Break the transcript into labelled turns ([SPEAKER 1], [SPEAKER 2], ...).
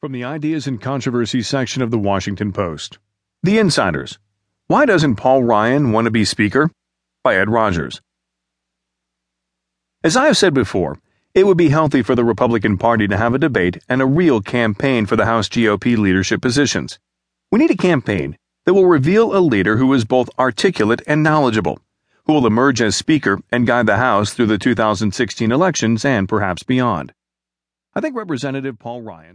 [SPEAKER 1] From the Ideas and Controversies section of the Washington Post. The Insiders. Why doesn't Paul Ryan want to be Speaker? By Ed Rogers. As I have said before, it would be healthy for the Republican Party to have a debate and a real campaign for the House GOP leadership positions. We need a campaign that will reveal a leader who is both articulate and knowledgeable, who will emerge as Speaker and guide the House through the 2016 elections and perhaps beyond. I think Representative Paul Ryan